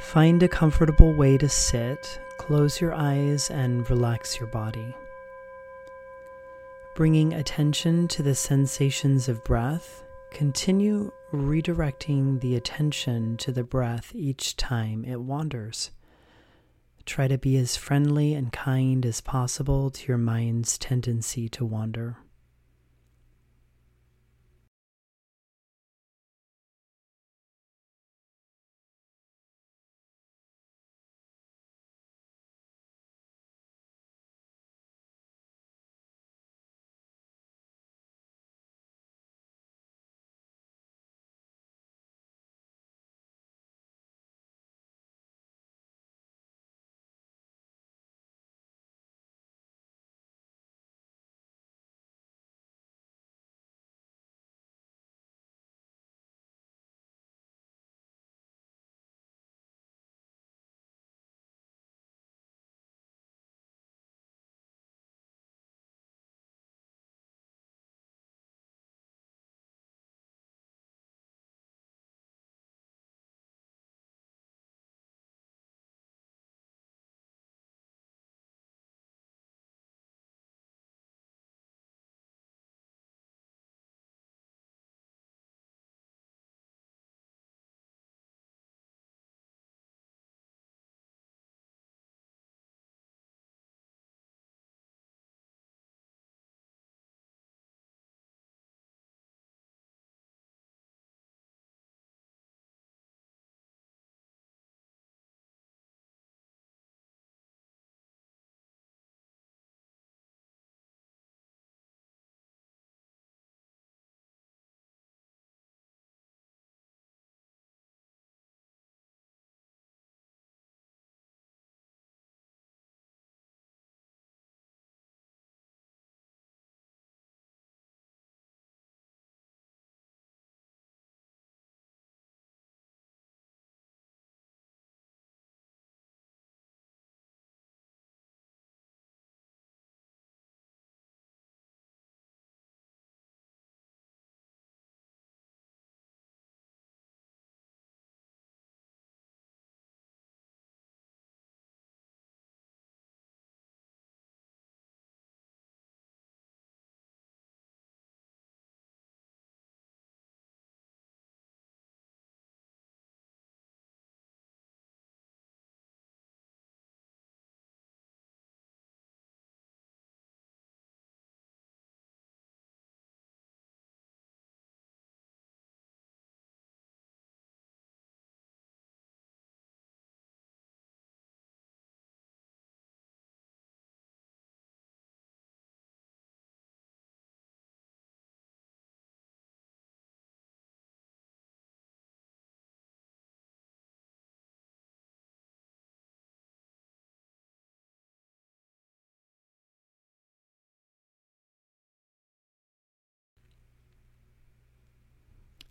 Find a comfortable way to sit, close your eyes, and relax your body. Bringing attention to the sensations of breath, continue redirecting the attention to the breath each time it wanders. Try to be as friendly and kind as possible to your mind's tendency to wander.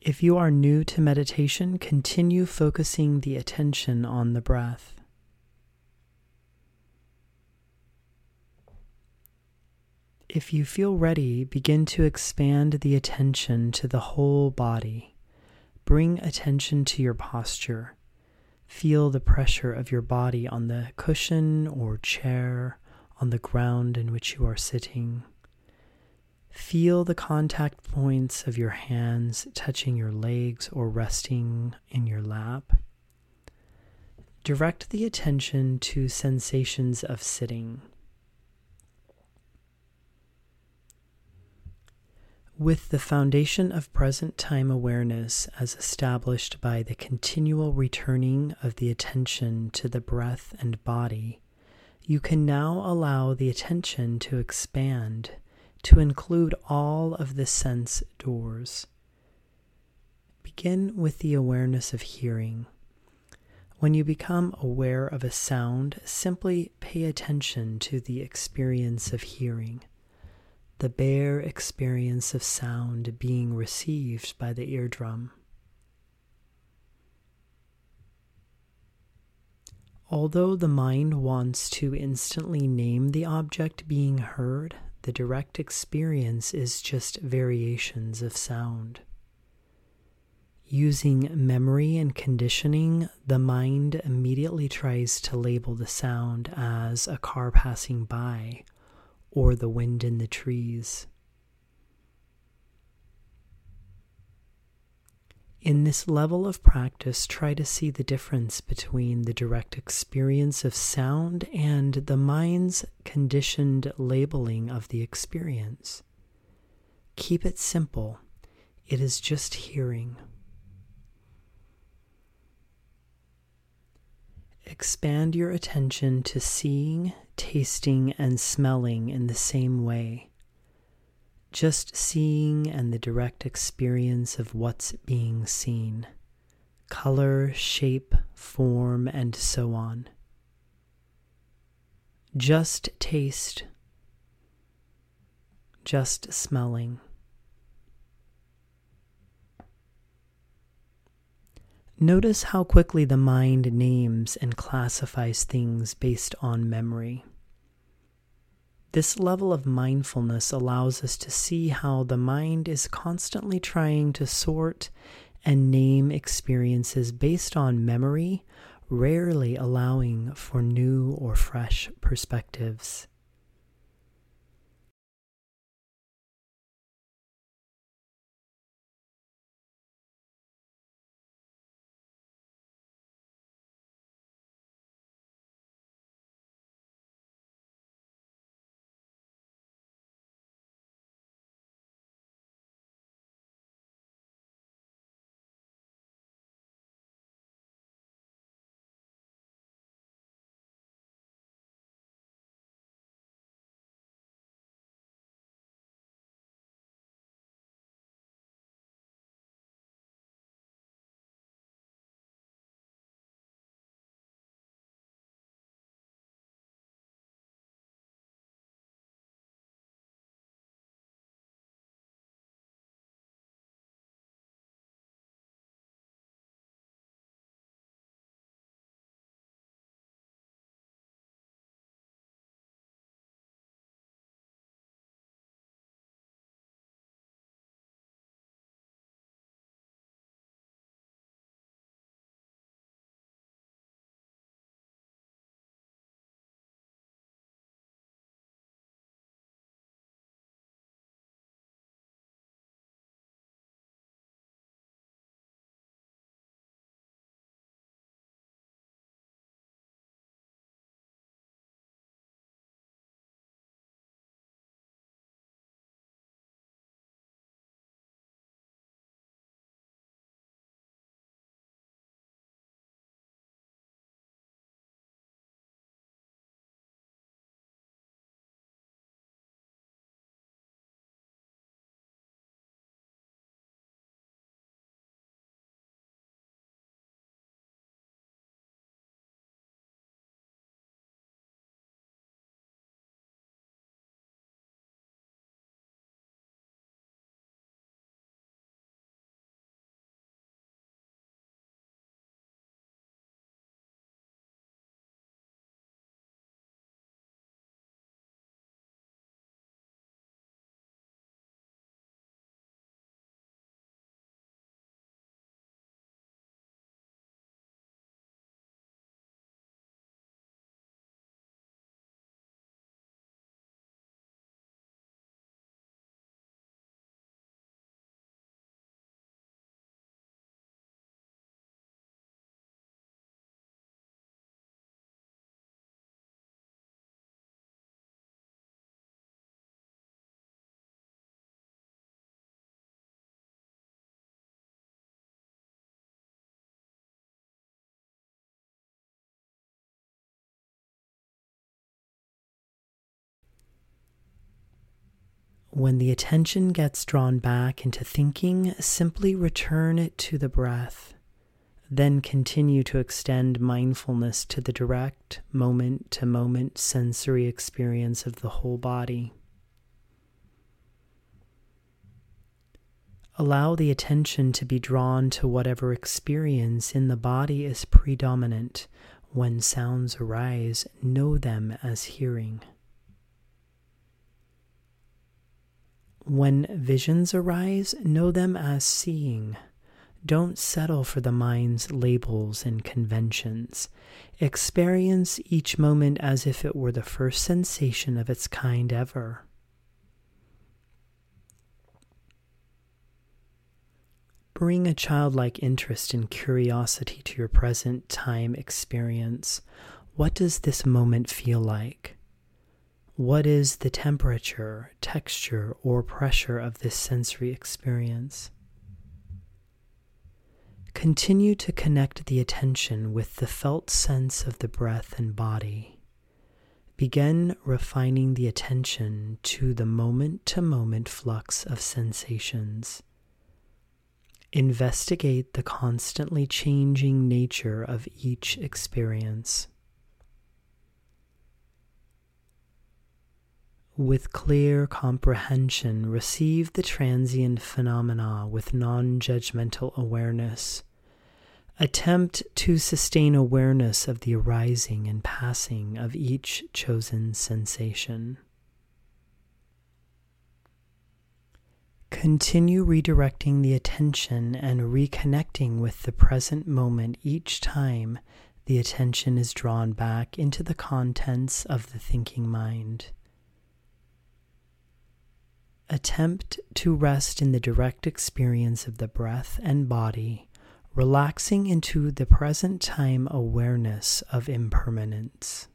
If you are new to meditation, continue focusing the attention on the breath. If you feel ready, begin to expand the attention to the whole body. Bring attention to your posture. Feel the pressure of your body on the cushion or chair, on the ground in which you are sitting. Feel the contact points of your hands touching your legs or resting in your lap. Direct the attention to sensations of sitting. With the foundation of present time awareness as established by the continual returning of the attention to the breath and body, you can now allow the attention to expand to include all of the sense doors. Begin with the awareness of hearing. When you become aware of a sound, simply pay attention to the experience of hearing, the bare experience of sound being received by the eardrum. Although the mind wants to instantly name the object being heard, the direct experience is just variations of sound. Using memory and conditioning, the mind immediately tries to label the sound as a car passing by or the wind in the trees. In this level of practice, try to see the difference between the direct experience of sound and the mind's conditioned labeling of the experience. Keep it simple, it is just hearing. Expand your attention to seeing, tasting, and smelling in the same way. Just seeing and the direct experience of what's being seen color, shape, form, and so on. Just taste, just smelling. Notice how quickly the mind names and classifies things based on memory. This level of mindfulness allows us to see how the mind is constantly trying to sort and name experiences based on memory, rarely allowing for new or fresh perspectives. When the attention gets drawn back into thinking, simply return it to the breath. Then continue to extend mindfulness to the direct, moment to moment sensory experience of the whole body. Allow the attention to be drawn to whatever experience in the body is predominant. When sounds arise, know them as hearing. When visions arise, know them as seeing. Don't settle for the mind's labels and conventions. Experience each moment as if it were the first sensation of its kind ever. Bring a childlike interest and curiosity to your present time experience. What does this moment feel like? What is the temperature, texture, or pressure of this sensory experience? Continue to connect the attention with the felt sense of the breath and body. Begin refining the attention to the moment to moment flux of sensations. Investigate the constantly changing nature of each experience. With clear comprehension, receive the transient phenomena with non judgmental awareness. Attempt to sustain awareness of the arising and passing of each chosen sensation. Continue redirecting the attention and reconnecting with the present moment each time the attention is drawn back into the contents of the thinking mind. Attempt to rest in the direct experience of the breath and body, relaxing into the present time awareness of impermanence.